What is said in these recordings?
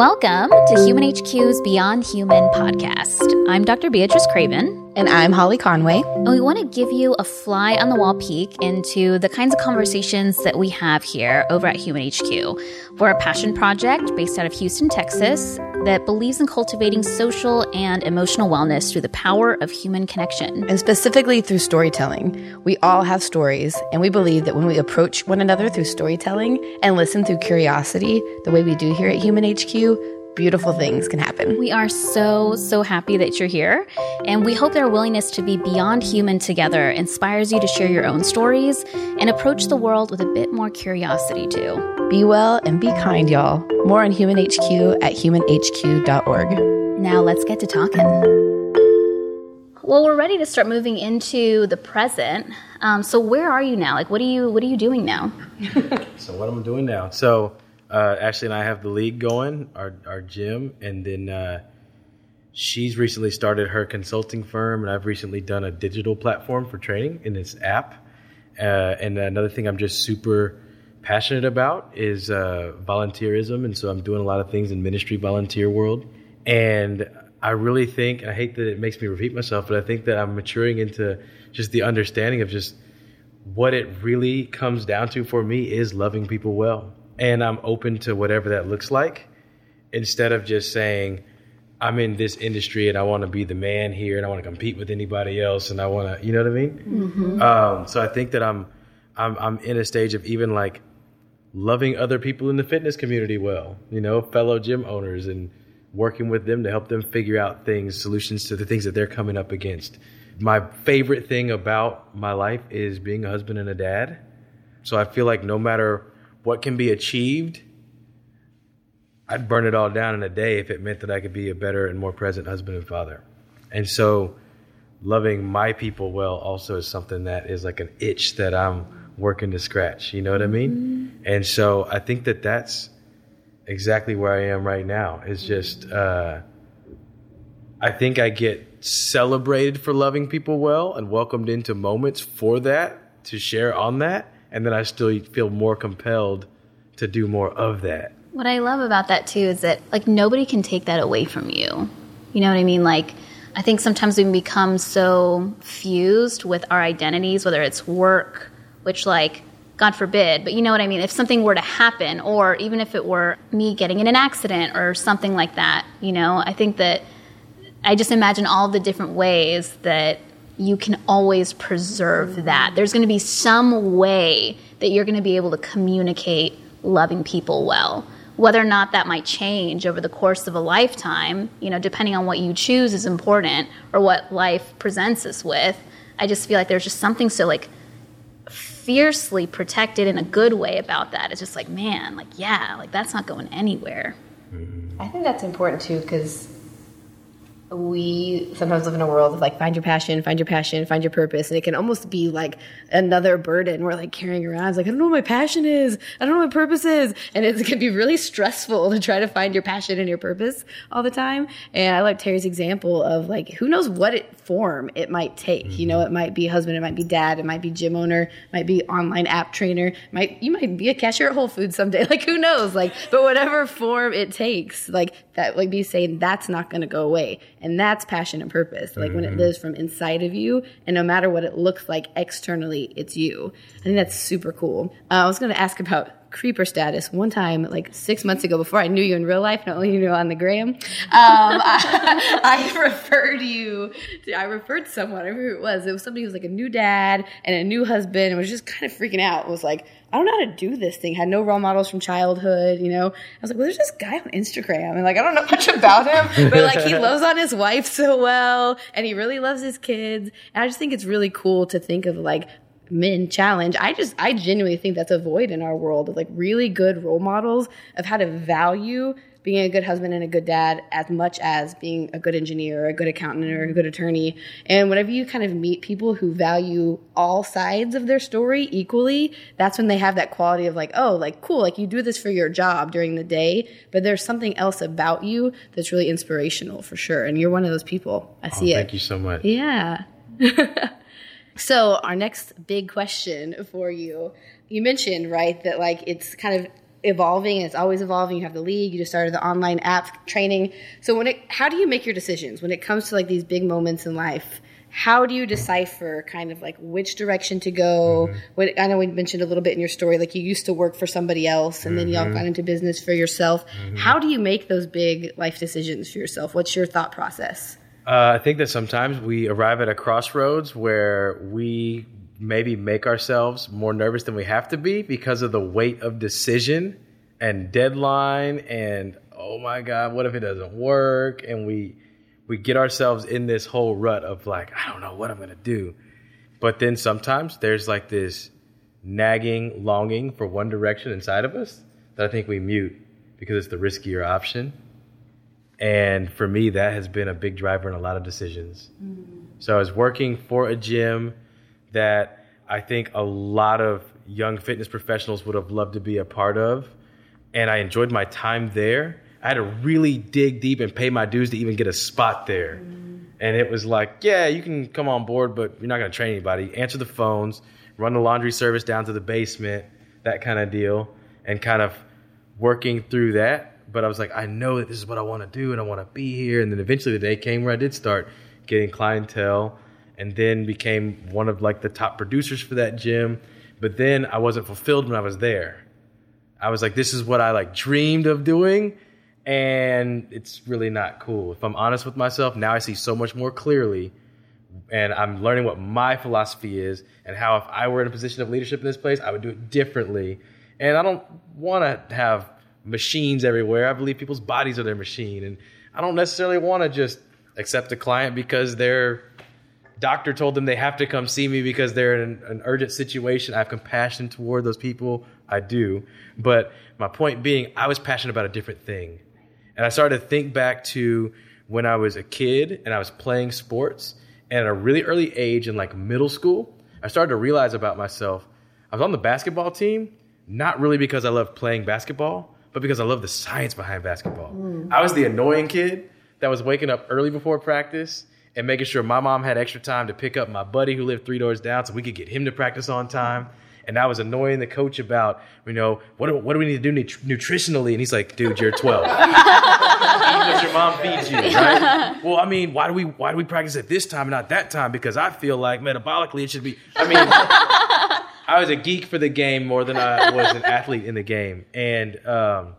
Welcome to Human HQ's Beyond Human podcast. I'm Dr. Beatriz Craven. And I'm Holly Coneway. And we want to give you a fly on the wall peek into the kinds of conversations that we have here over at Human HQ. We're a passion project based out of Houston, Texas, that believes in cultivating social and emotional wellness through the power of human connection. And specifically through storytelling. We all have stories, and we believe that when we approach one another through storytelling and listen through curiosity, the way we do here at Human HQ, beautiful things can happen. We are so, so happy that you're here. And we hope that our willingness to be beyond human together inspires you to share your own stories and approach the world with a bit more curiosity, too. Be well and be kind, y'all. More on Human HQ at humanhq.org. Now let's get to talking. Well, we're ready to start moving into the present. Um, so, where are you now? Like, what are you what are you doing now? so, what am I'm doing now? So, uh, Ashley and I have the league going, our our gym, and then uh, she's recently started her consulting firm, and I've recently done a digital platform for training in this app. Uh, and another thing I'm just super passionate about is uh, volunteerism, and so I'm doing a lot of things in ministry volunteer world. And I really think I hate that it makes me repeat myself, but I think that I'm maturing into just the understanding of just what it really comes down to for me is loving people well and I'm open to whatever that looks like instead of just saying I'm in this industry and I want to be the man here and I want to compete with anybody else and I want to, you know what I mean? Mm-hmm. Um, so I think that I'm, I'm, I'm in a stage of even like loving other people in the fitness community well, you know, fellow gym owners and working with them to help them figure out things, solutions to the things that they're coming up against. My favorite thing about my life is being a husband and a dad. So I feel like no matter what can be achieved, I'd burn it all down in a day if it meant that I could be a better and more present husband and father. And so, loving my people well also is something that is like an itch that I'm working to scratch. You know what I mean? Mm-hmm. And so, I think that that's exactly where I am right now. It's just, uh, I think I get celebrated for loving people well and welcomed into moments for that to share on that and then I still feel more compelled to do more of that. What I love about that too is that like nobody can take that away from you. You know what I mean? Like I think sometimes we become so fused with our identities, whether it's work, which like God forbid, but you know what I mean? If something were to happen, or even if it were me getting in an accident or something like that, you know, I think that I just imagine all the different ways that you can always preserve that. There's going to be some way that you're going to be able to communicate loving people well. Whether or not that might change over the course of a lifetime, you know, depending on what you choose is important or what life presents us with. I just feel like there's just something so like fiercely protected in a good way about that. It's just like, man, like, yeah, like that's not going anywhere. I think that's important too because we sometimes live in a world of like find your passion, find your passion, find your purpose, and it can almost be like another burden we're like carrying around. It's like I don't know what my passion is, I don't know what my purpose is, and it can be really stressful to try to find your passion and your purpose all the time. And I like Terry's example of like who knows what it form it might take. Mm-hmm. You know, it might be husband, it might be dad, it might be gym owner, it might be online app trainer, might you might be a cashier at Whole Foods someday. Like who knows? Like, but whatever form it takes, like that, like be saying that's not going to go away and that's passion and purpose. Like mm-hmm. when it mm-hmm. lives from inside of you, and no matter what it looks like externally, it's you. I think that's super cool. Uh, I was going to ask about creeper status one time like six months ago before i knew you in real life not only you know on the gram um, I, I, referred you to, i referred someone i remember who it was it was somebody who was like a new dad and a new husband and was just kind of freaking out it was like I don't know how to do this thing. Had no role models from childhood, you know. I was like, well, there's this guy on Instagram, and like I don't know much about him, but like he loves on his wife so well, and he really loves his kids. And I just think it's really cool to think of like men challenge. I just I genuinely think that's a void in our world of like really good role models of how to value being a good husband and a good dad as much as being a good engineer or a good accountant or a good attorney. And whenever you kind of meet people who value all sides of their story equally, that's when they have that quality of like, oh, like cool, like you do this for your job during the day, but there's something else about you that's really inspirational for sure. And you're one of those people. I oh, see oh, it. Thank you so much. Yeah. so our next big question for you, you mentioned, right, that like it's kind of evolving and it's always evolving. You have the league, you just started the online app training. So when it, how do you make your decisions when it comes to like these big moments in life? How do you decipher kind of like which direction to go? Mm-hmm. What, I know we mentioned a little bit in your story, like you used to work for somebody else and then Mm-hmm. y'all got into business for yourself. How do you make those big life decisions for yourself? What's your thought process? Uh, I think that sometimes we arrive at a crossroads where we maybe make ourselves more nervous than we have to be because of the weight of decision and deadline and oh my god, what if it doesn't work? And we we get ourselves in this whole rut of like, I don't know what I'm gonna do. But then sometimes there's like this nagging longing for one direction inside of us that I think we mute because it's the riskier option. And for me, that has been a big driver in a lot of decisions. Mm-hmm. So I was working for a gym that I think a lot of young fitness professionals would have loved to be a part of. And I enjoyed my time there. I had to really dig deep and pay my dues to even get a spot there. Mm-hmm. And it was like, yeah, you can come on board, but you're not going to train anybody. Answer the phones, run the laundry service down to the basement, that kind of deal. And kind of working through that. But I was like, I know that this is what I want to do and I want to be here. And then eventually the day came where I did start getting clientele and then became one of like the top producers for that gym. But then I wasn't fulfilled when I was there. I was like, this is what I like dreamed of doing. And it's really not cool. If I'm honest with myself, now I see so much more clearly and I'm learning what my philosophy is and how if I were in a position of leadership in this place, I would do it differently. And I don't want to have machines everywhere. I believe people's bodies are their machine, and I don't necessarily want to just accept a client because their doctor told them they have to come see me because they're in an urgent situation. I have compassion toward those people. I do. But my point being, I was passionate about a different thing. And I started to think back to when I was a kid and I was playing sports. And at a really early age in like middle school, I started to realize about myself. I was on the basketball team, not really because I loved playing basketball, but because I loved the science behind basketball. Mm. I was the annoying kid that was waking up early before practice and making sure my mom had extra time to pick up my buddy who lived three doors down so we could get him to practice on time. And I was annoying the coach about, you know, what do, what do we need to do nut- nutritionally? And he's like, dude, you're 12. because your mom feeds you, right? well, I mean, why do we why do we practice at this time and not that time? Because I feel like metabolically it should be. I mean, I was a geek for the game more than I was an athlete in the game, and um,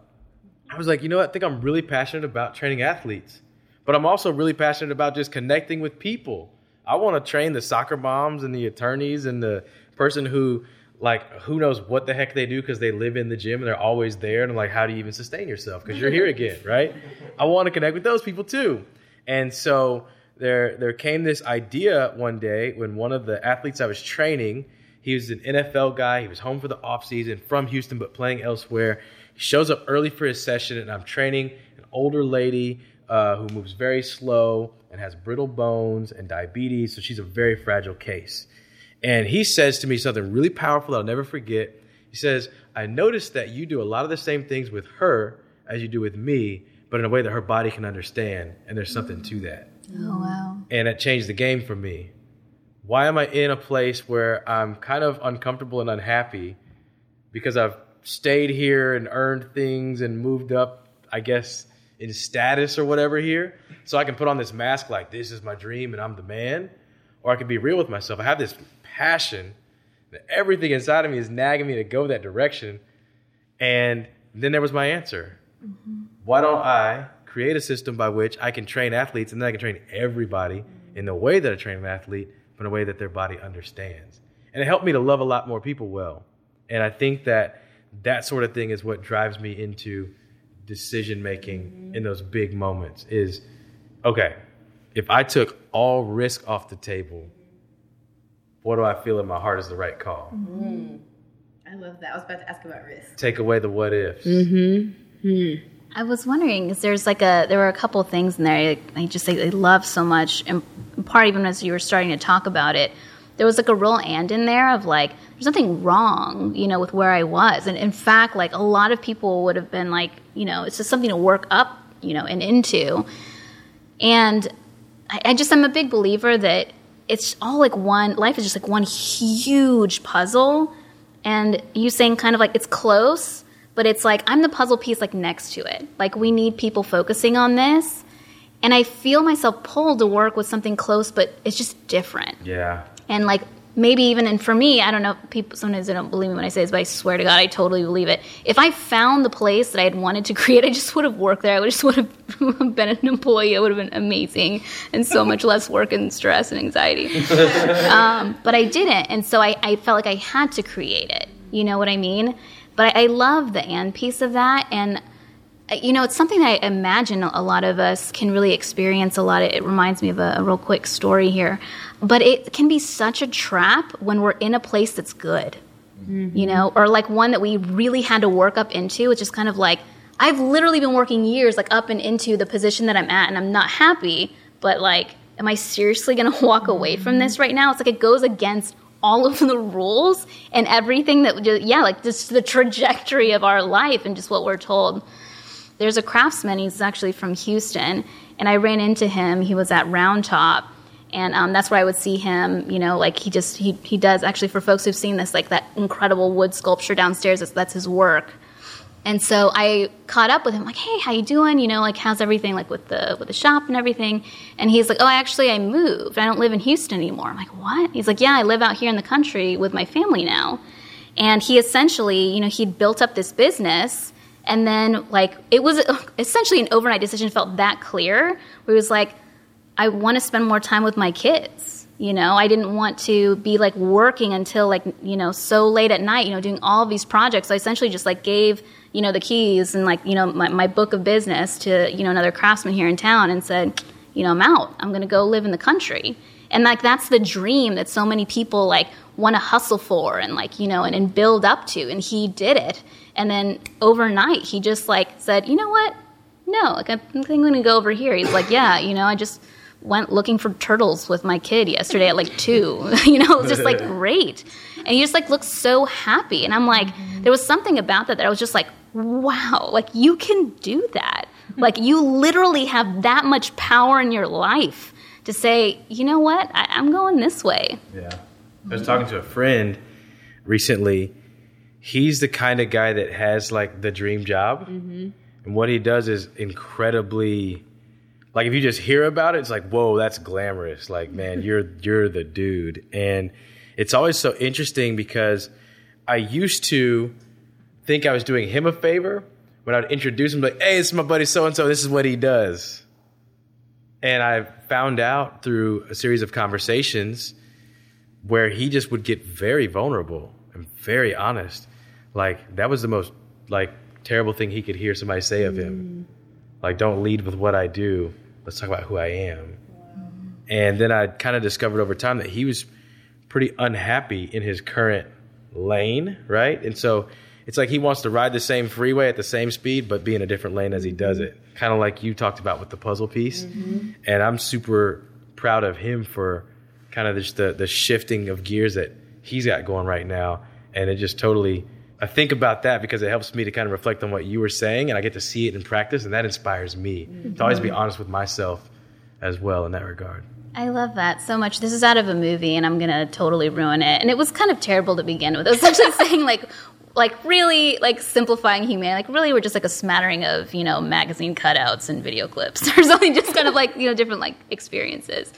I was like, you know what? I think I'm really passionate about training athletes, but I'm also really passionate about just connecting with people. I want to train the soccer moms and the attorneys and the person who like who knows what the heck they do because they live in the gym and they're always there and I'm like how do you even sustain yourself? Because you're here again right? I want to connect with those people too. And so there there came this idea one day when one of the athletes i was training he was an nfl guy he was home for the offseason from houston but playing elsewhere. He shows up early for his session and i'm training an older lady uh, who moves very slow and has brittle bones and diabetes so she's a very fragile case and he says to me something really powerful that I'll never forget. He says, I noticed that you do a lot of the same things with her as you do with me, but in a way that her body can understand. And there's something to that. Oh, wow. And it changed the game for me. Why am I in a place where I'm kind of uncomfortable and unhappy? Because I've stayed here and earned things and moved up, I guess, in status or whatever here. So I can put on this mask like, this is my dream and I'm the man. Or I can be real with myself. I have this passion that everything inside of me is nagging me to go that direction. And then there was my answer. Mm-hmm. Why don't I create a system by which I can train athletes and then I can train everybody mm-hmm. in the way that I train an athlete, but in a way that their body understands? And it helped me to love a lot more people well. And I think that that sort of thing is what drives me into decision making mm-hmm. in those big moments is okay, if I took all risk off the table, what do I feel in my heart is the right call? Mm-hmm. I love that. I was about to ask about risk. Take away the what ifs. Mm-hmm. Hmm. I was wondering, because there's like a there were a couple things in there I, I just I, I love so much, and part even as you were starting to talk about it, there was like a real and in there of like there's nothing wrong, you know, with where I was, and in fact, like a lot of people would have been like, you know, it's just something to work up, you know, and into, and I, I just I'm a big believer that it's all like one life is just like one huge puzzle, and you saying kind of like it's close but it's like I'm the puzzle piece like next to it. Like we need people focusing on this. And I feel myself pulled to work with something close, but it's just different. Yeah. And like maybe even and for me, I don't know, people sometimes they don't believe me when I say this, but I swear to God, I totally believe it. If I found the place that I had wanted to create, I just would have worked there. I would just would have been an employee. It would have been amazing and so much less work and stress and anxiety. um, but I didn't, and so I, I felt like I had to create it. You know what I mean? But I, I love the and piece of that, and uh, you know, it's something that I imagine a lot of us can really experience a lot. Of, it reminds me of a, a, real quick story here, but it can be such a trap when we're in a place that's good, mm-hmm. you know, or like one that we really had to work up into, which is kind of like I've literally been working years like up and into the position that I'm at, and I'm not happy, but like, am I seriously to walk away from this right now? It's like it goes against all of the rules and everything that just, yeah like just the trajectory of our life and just what we're told there's a craftsman he's actually from houston and i ran into him he was at round top and um, that's where i would see him you know like he just he, he does actually for folks who've seen this like that incredible wood sculpture downstairs that's, that's his work and so I caught up with him, like, "Hey, how you doing? You know, like, how's everything, like, with the with the shop and everything?" And he's like, "Oh, actually, I moved. I don't live in Houston anymore." I'm like, "What?" He's like, "Yeah, I live out here in the country with my family now." And he essentially, you know, he'd built up this business, and then like it was essentially an overnight decision. Felt that clear, where he was like, "I want to spend more time with my kids." you know? I didn't want to be like working until like you know so late at night you know doing all these projects. So i essentially just like gave you know the keys and like you know my, my book of business to you know another craftsman here in town and said you know i'm out. I'm going to go live in the country. And like that's the dream that so many people like want to hustle for and like you know and, and build up to and he did it. And then overnight he just like said you know what? No like i think i'm going to go over here. He's like yeah you know i just went looking for turtles with my kid yesterday at like two. you know, it was just like great. And he just like looked so happy. And I'm like, mm-hmm. there was something about that that I was just like, wow, like you can do that. like you literally have that much power in your life to say, you know what, I- am going this way. Yeah. I was talking to a friend recently. He's the kind of guy that has like the dream job. Mm-hmm. And what he does is incredibly like if you just hear about it, it's like, whoa, that's glamorous. Like, man, you're you're the dude. And it's always so interesting because I used to think I was doing him a favor when I'd introduce him, like, hey, this is my buddy so and so, this is what he does. And I found out through a series of conversations where he just would get very vulnerable and very honest. Like that was the most like terrible thing he could hear somebody say of him. Mm. Like, don't lead with what I do. Let's talk about who I am. And then I kind of discovered over time that he was pretty unhappy in his current lane, right? And so it's like he wants to ride the same freeway at the same speed, but be in a different lane as he does it. Kind of like you talked about with the puzzle piece. Mm-hmm. And I'm super proud of him for kind of just the, the shifting of gears that he's got going right now. And it just totally I think about that because it helps me to kind of reflect on what you were saying, and I get to see it in practice, and that inspires me mm-hmm. to always be honest with myself as well in that regard. I love that so much. This is out of a movie, and I'm gonna totally ruin it. And it was kind of terrible to begin with. It was actually saying like, like really like simplifying humanity. Like really, we're just like a smattering of you know magazine cutouts and video clips or something. Just kind of like you know different like experiences.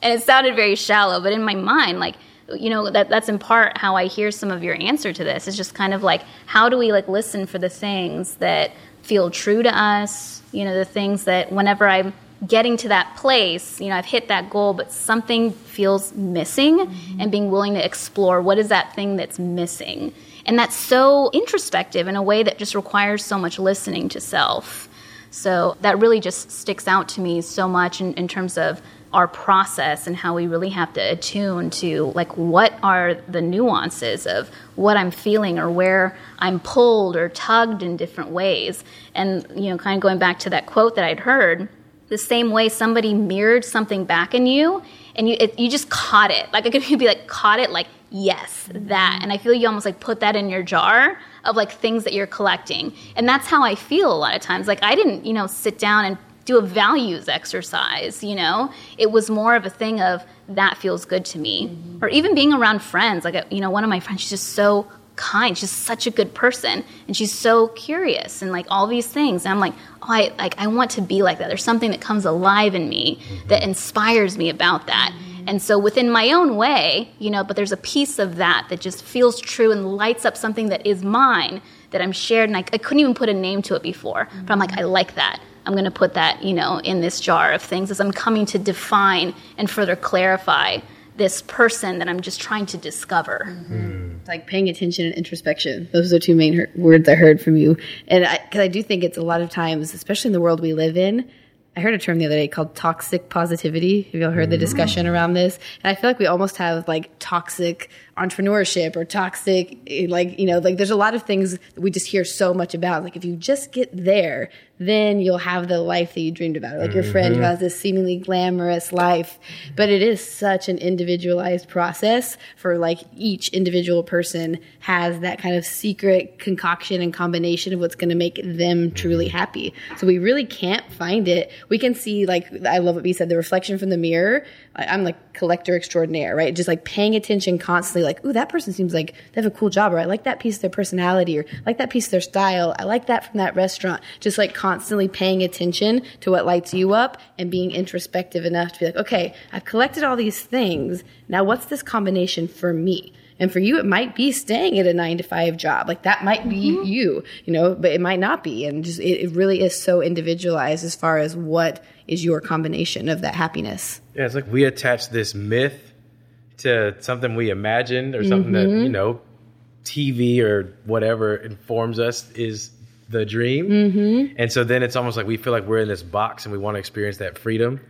And it sounded very shallow, but in my mind, like you know that that's in part how I hear some of your answer to this. It's just kind of like how do we like listen for the things that feel true to us? You know, the things that whenever I'm getting to that place, you know, I've hit that goal, but something feels missing, mm-hmm. and being willing to explore what is that thing that's missing. And that's so introspective in a way that just requires so much listening to self. So that really just sticks out to me so much in, in terms of our process and how we really have to attune to like what are the nuances of what I'm feeling or where I'm pulled or tugged in different ways. And you know, kind of going back to that quote that I'd heard, the same way somebody mirrored something back in you and you it, you just caught it. Like I could be like caught it like yes, that. And I feel you almost like put that in your jar of like things that you're collecting. And that's how I feel a lot of times. Like I didn't, you know, sit down and do a values exercise, you know? It was more of a thing of that feels good to me. Mm-hmm. Or even being around friends. Like, you know, one of my friends, she's just so kind. She's such a good person, and she's so curious and like all these things. And I'm like, oh, I like I want to be like that. There's something that comes alive in me mm-hmm. that inspires me about that. Mm-hmm. And so within my own way, you know, but there's a piece of that that just feels true and lights up something that is mine that I'm shared, and I, I couldn't even put a name to it before. But I'm like, mm-hmm. I like that. I'm going to put that, you know, in this jar of things as I'm coming to define and further clarify this person that I'm just trying to discover. Mm-hmm. like paying attention and introspection. Those are two main her- words I heard from you. And because I, do think it's a lot of times, especially in the world we live in, I heard a term the other day called toxic positivity. Have y'all heard the mm-hmm. discussion around this? And I feel like we almost have like toxic entrepreneurship or toxic, eh, like, you know, like there's a lot of things that we just hear so much about. Like if you just get there, then you'll have the life that you dreamed about. Like your friend who has this seemingly glamorous life. But it is such an individualized process for like each individual person has that kind of secret concoction and combination of what's going to make them truly happy. So we really can't find it. We can see like, I love what B said, the reflection from the mirror. I'm like collector extraordinaire, right? Just like paying attention constantly, like, ooh, that person seems like they have a cool job, or I like that piece of their personality, or I like that piece of their style. I like that from that restaurant. Just like constantly paying attention to what lights you up and being introspective enough to be like, okay, I've collected all these things. Now what's this combination for me? And for you, it might be staying at a nine to five job. Like that might be mm-hmm. you, you know, but it might not be. And just, it, it really is so individualized as far as what is your combination of that happiness. Yeah, it's like we attach this myth to something we imagined or something that, you know, TV or whatever informs us is the dream. Mm-hmm. And so then it's almost like we feel like we're in this box and we want to experience that freedom.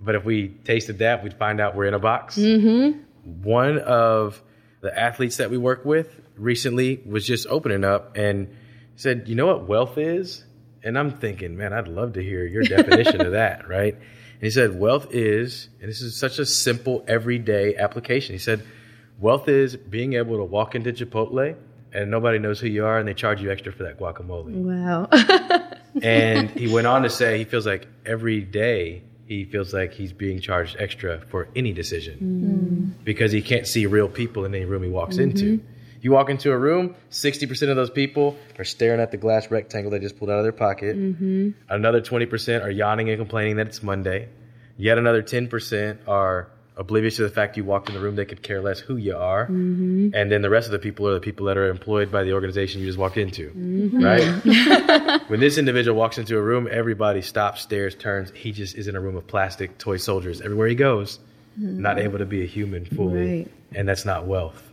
But if we tasted that, we'd find out we're in a box. Mm-hmm. One of the athletes that we work with recently was just opening up and said, You know what wealth is? And I'm thinking, man, I'd love to hear your definition of that, right? And he said, Wealth is, and this is such a simple everyday application. He said, Wealth is being able to walk into Chipotle and nobody knows who you are and they charge you extra for that guacamole. Wow. And he went on to say he feels like every day he feels like he's being charged extra for any decision mm-hmm. because he can't see real people in any room he walks mm-hmm. into. You walk into a room, 60% of those people are staring at the glass rectangle they just pulled out of their pocket. Mm-hmm. Another 20% are yawning and complaining that it's Monday. Yet another 10% are oblivious to the fact you walked in the room, they could care less who you are. Mm-hmm. And then the rest of the people are the people that are employed by the organization you just walked into. Mm-hmm. Right? when this individual walks into a room, everybody stops, stares, turns. He just is in a room of plastic toy soldiers. Everywhere he goes, not able to be a human fully. Right. And that's not wealth.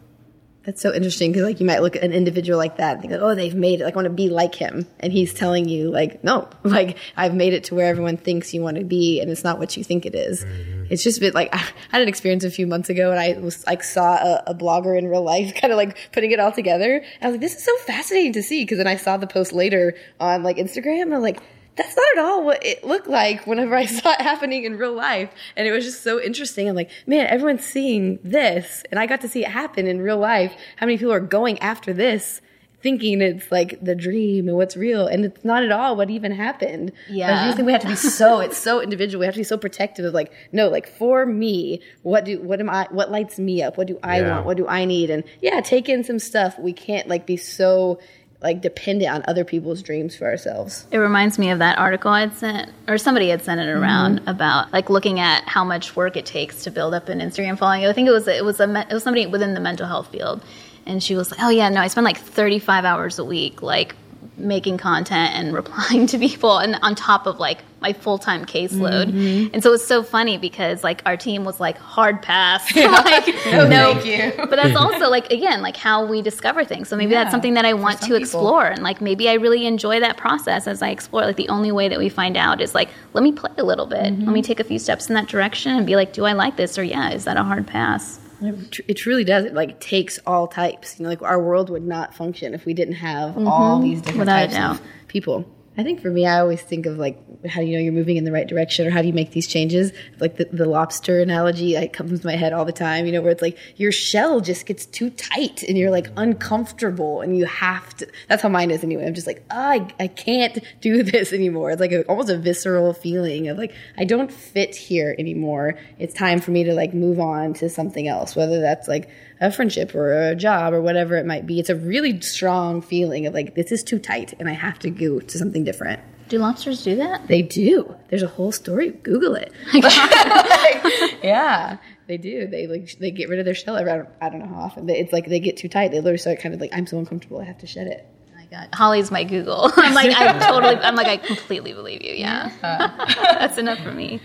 That's so interesting because like you might look at an individual like that and think like, oh, they've made it. Like I want to be like him, and he's telling you like, no, like I've made it to where everyone thinks you want to be, and it's not what you think it is. Mm-hmm. It's just been like I had an experience a few months ago, and I was like saw a, a blogger in real life, kind of like putting it all together. I was like, this is so fascinating to see because then I saw the post later on like Instagram, and I'm like. That's not at all what it looked like whenever I saw it happening in real life. And it was just so interesting. I'm like, man, everyone's seeing this. And I got to see it happen in real life. How many people are going after this thinking it's like the dream and what's real. And it's not at all what even happened. Yeah. I think we have to be so, it's so individual. We have to be so protective of like, no, like for me, what do, what am I, what lights me up? What do I Yeah. want? What do I need? And yeah, take in some stuff. We can't like be so like dependent on other people's dreams for ourselves. It reminds me of that article I'd sent, or somebody had sent it around mm-hmm. about like looking at how much work it takes to build up an Instagram following. I think it was it was a it was somebody within the mental health field, and she was like, "Oh yeah, no, I spend like 35 hours a week like making content and replying to people, and on top of like my full time caseload." Mm-hmm. And so it's so funny because like our team was like hard pass, like no, thank you. but that's mm-hmm. also like again like how we discover things. So maybe that's something that i want to people. explore. And like maybe i really enjoy that process as i explore. Like the only way that we find out is like let me play a little bit. Let me mm-hmm. take a few steps in that direction and be like do i like this? Or yeah is that a hard pass It tr- truly does. It like takes all types. You know, like our world would not function if we didn't have mm-hmm. all these different Without types of people. I think for me, I always think of like how do you know you're moving in the right direction, or how do you make these changes? Like the, the lobster analogy, like comes to my head all the time. You know, where it's like your shell just gets too tight, and you're like mm-hmm. uncomfortable, and you have to. That's how mine is anyway. I'm just like, oh, I, I can't do this anymore. It's like a, almost a visceral feeling of like I don't fit here anymore. It's time for me to like move on to something else, whether that's like a friendship or a job or whatever it might be. It's a really strong feeling of like, this is too tight and I have to go to something different. Do lobsters do that? They do. There's a whole story. Google it. yeah, they do. They like they get rid of their shell. I don't, I don't know how often, but it's like they get too tight. They literally start kind of like I'm so uncomfortable. I have to shed it. Oh my God. Holly's my Google. I'm like, I totally, I'm like, I completely believe you. Yeah. That's enough for me.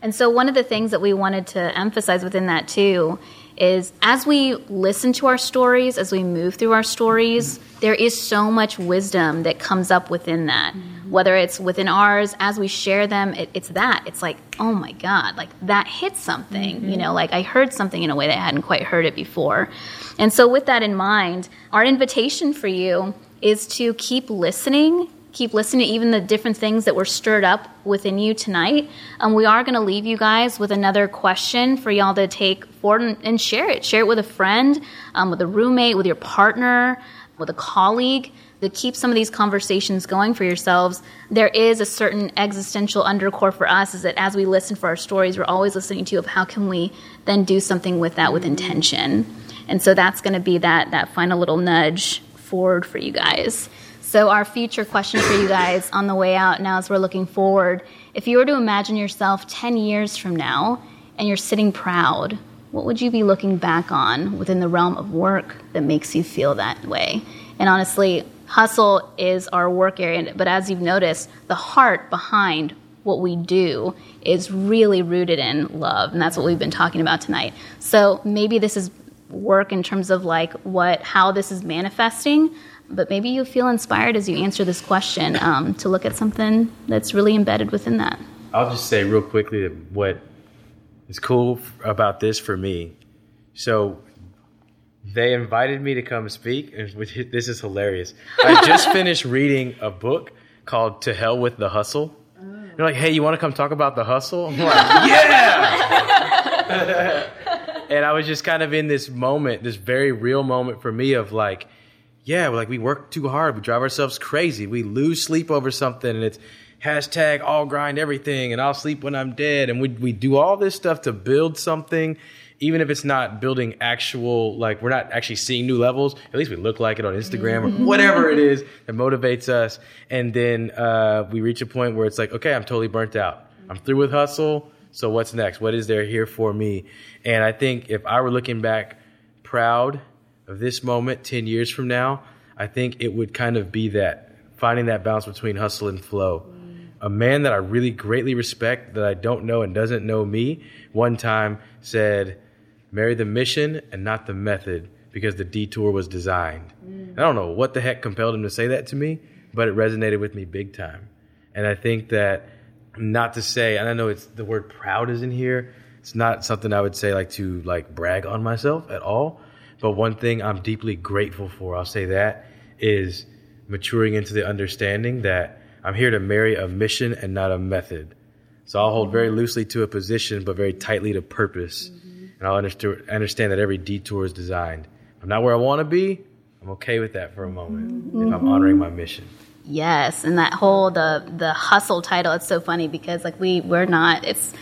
And so, one of the things that we wanted to emphasize within that too is as we listen to our stories, as we move through our stories, there is so much wisdom that comes up within that. Mm-hmm. Whether it's within ours, as we share them, it, it's that. It's like, oh my God, like that hit something. Mm-hmm. You know, like I heard something in a way that I hadn't quite heard it before. And so, with that in mind, our invitation for you is to keep listening keep listening to even the different things that were stirred up within you tonight. Um, we are going to leave you guys with another question for y'all to take forward and, and share it. Share it with a friend, um, with a roommate, with your partner, with a colleague. To keep some of these conversations going for yourselves, there is a certain existential undercore for us. Is that as we listen for our stories, we're always listening to of how can we then do something with that with intention, and so that's going to be that that final little nudge forward for you guys. So, our future question for you guys on the way out now as we're looking forward if you were to imagine yourself 10 years from now and you're sitting proud, what would you be looking back on within the realm of work that makes you feel that way? And honestly, hustle is our work area, but as you've noticed, the heart behind what we do is really rooted in love, and that's what we've been talking about tonight. So maybe this is work in terms of like what how this is manifesting but maybe you feel inspired as you answer this question um, to look at something that's really embedded within that. I'll just say real quickly what is cool about this for me. So they invited me to come speak, and this is hilarious. I just finished reading a book called "To Hell with the Hustle." They're like, "Hey, you want to come talk about the hustle?" I'm like, "Yeah!" and I was just kind of in this moment, this very real moment for me of like yeah, like we work too hard, we drive ourselves crazy, we lose sleep over something, and it's hashtag all grind everything, and I'll sleep when I'm dead, and we we do all this stuff to build something, even if it's not building actual like we're not actually seeing new levels. At least we look like it on Instagram or whatever it is that motivates us, and then uh, we reach a point where it's like, okay, I'm totally burnt out. I'm through with hustle. So what's next? What is there here for me? And I think if I were looking back proud of this moment 10 years from now, I think it would kind of be that finding that balance between hustle and flow. Mm. A man that I really greatly respect that I don't know and doesn't know me one time said, Marry the mission and not the method because the detour was designed. Mm. I don't know what the heck compelled him to say that to me, but it resonated with me big time. And I think that not to say, and I know it's the word proud is in here. It's not something I would say like to like brag on myself at all but one thing I'm deeply grateful for, I'll say that, is maturing into the understanding that I'm here to marry a mission and not a method. So I'll hold very loosely to a position, but very tightly to purpose. Mm-hmm. And I'll understand that every detour is designed. I'm not where I want to be. I'm okay with that for a moment mm-hmm. if I'm honoring my mission. Yes, and that whole the the hustle title. It's so funny because like we we're not. It's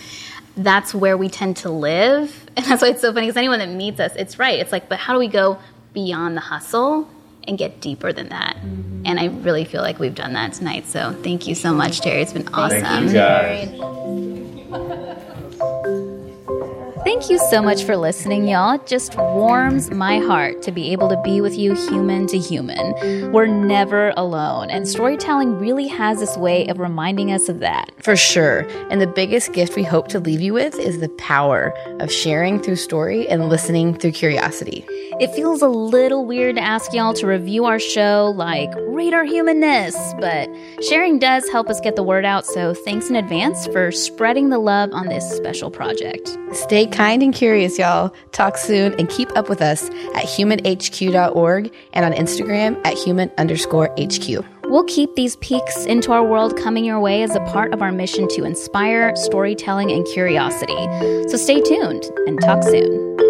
that's where we tend to live. And that's why it's so funny because anyone that meets us, it's right. It's like, but how do we go beyond the hustle and get deeper than that? Mm-hmm. And I really feel like we've done that tonight. So thank you so much, Terry. It's been awesome. Thank you guys. Thank you so much for listening, y'all. It just warms my heart to be able to be with you human to human. We're never alone, and storytelling really has this way of reminding us of that. For sure. And the biggest gift we hope to leave you with is the power of sharing through story and listening through curiosity. It feels a little weird to ask y'all to review our show, like rate our humanness, but sharing does help us get the word out, so thanks in advance for spreading the love on this special project. Stay kind and curious, y'all. Talk soon and keep up with us at humanhq.org and on Instagram at human underscore HQ. We'll keep these peeks into our world coming your way as a part of our mission to inspire storytelling and curiosity. So stay tuned and talk soon.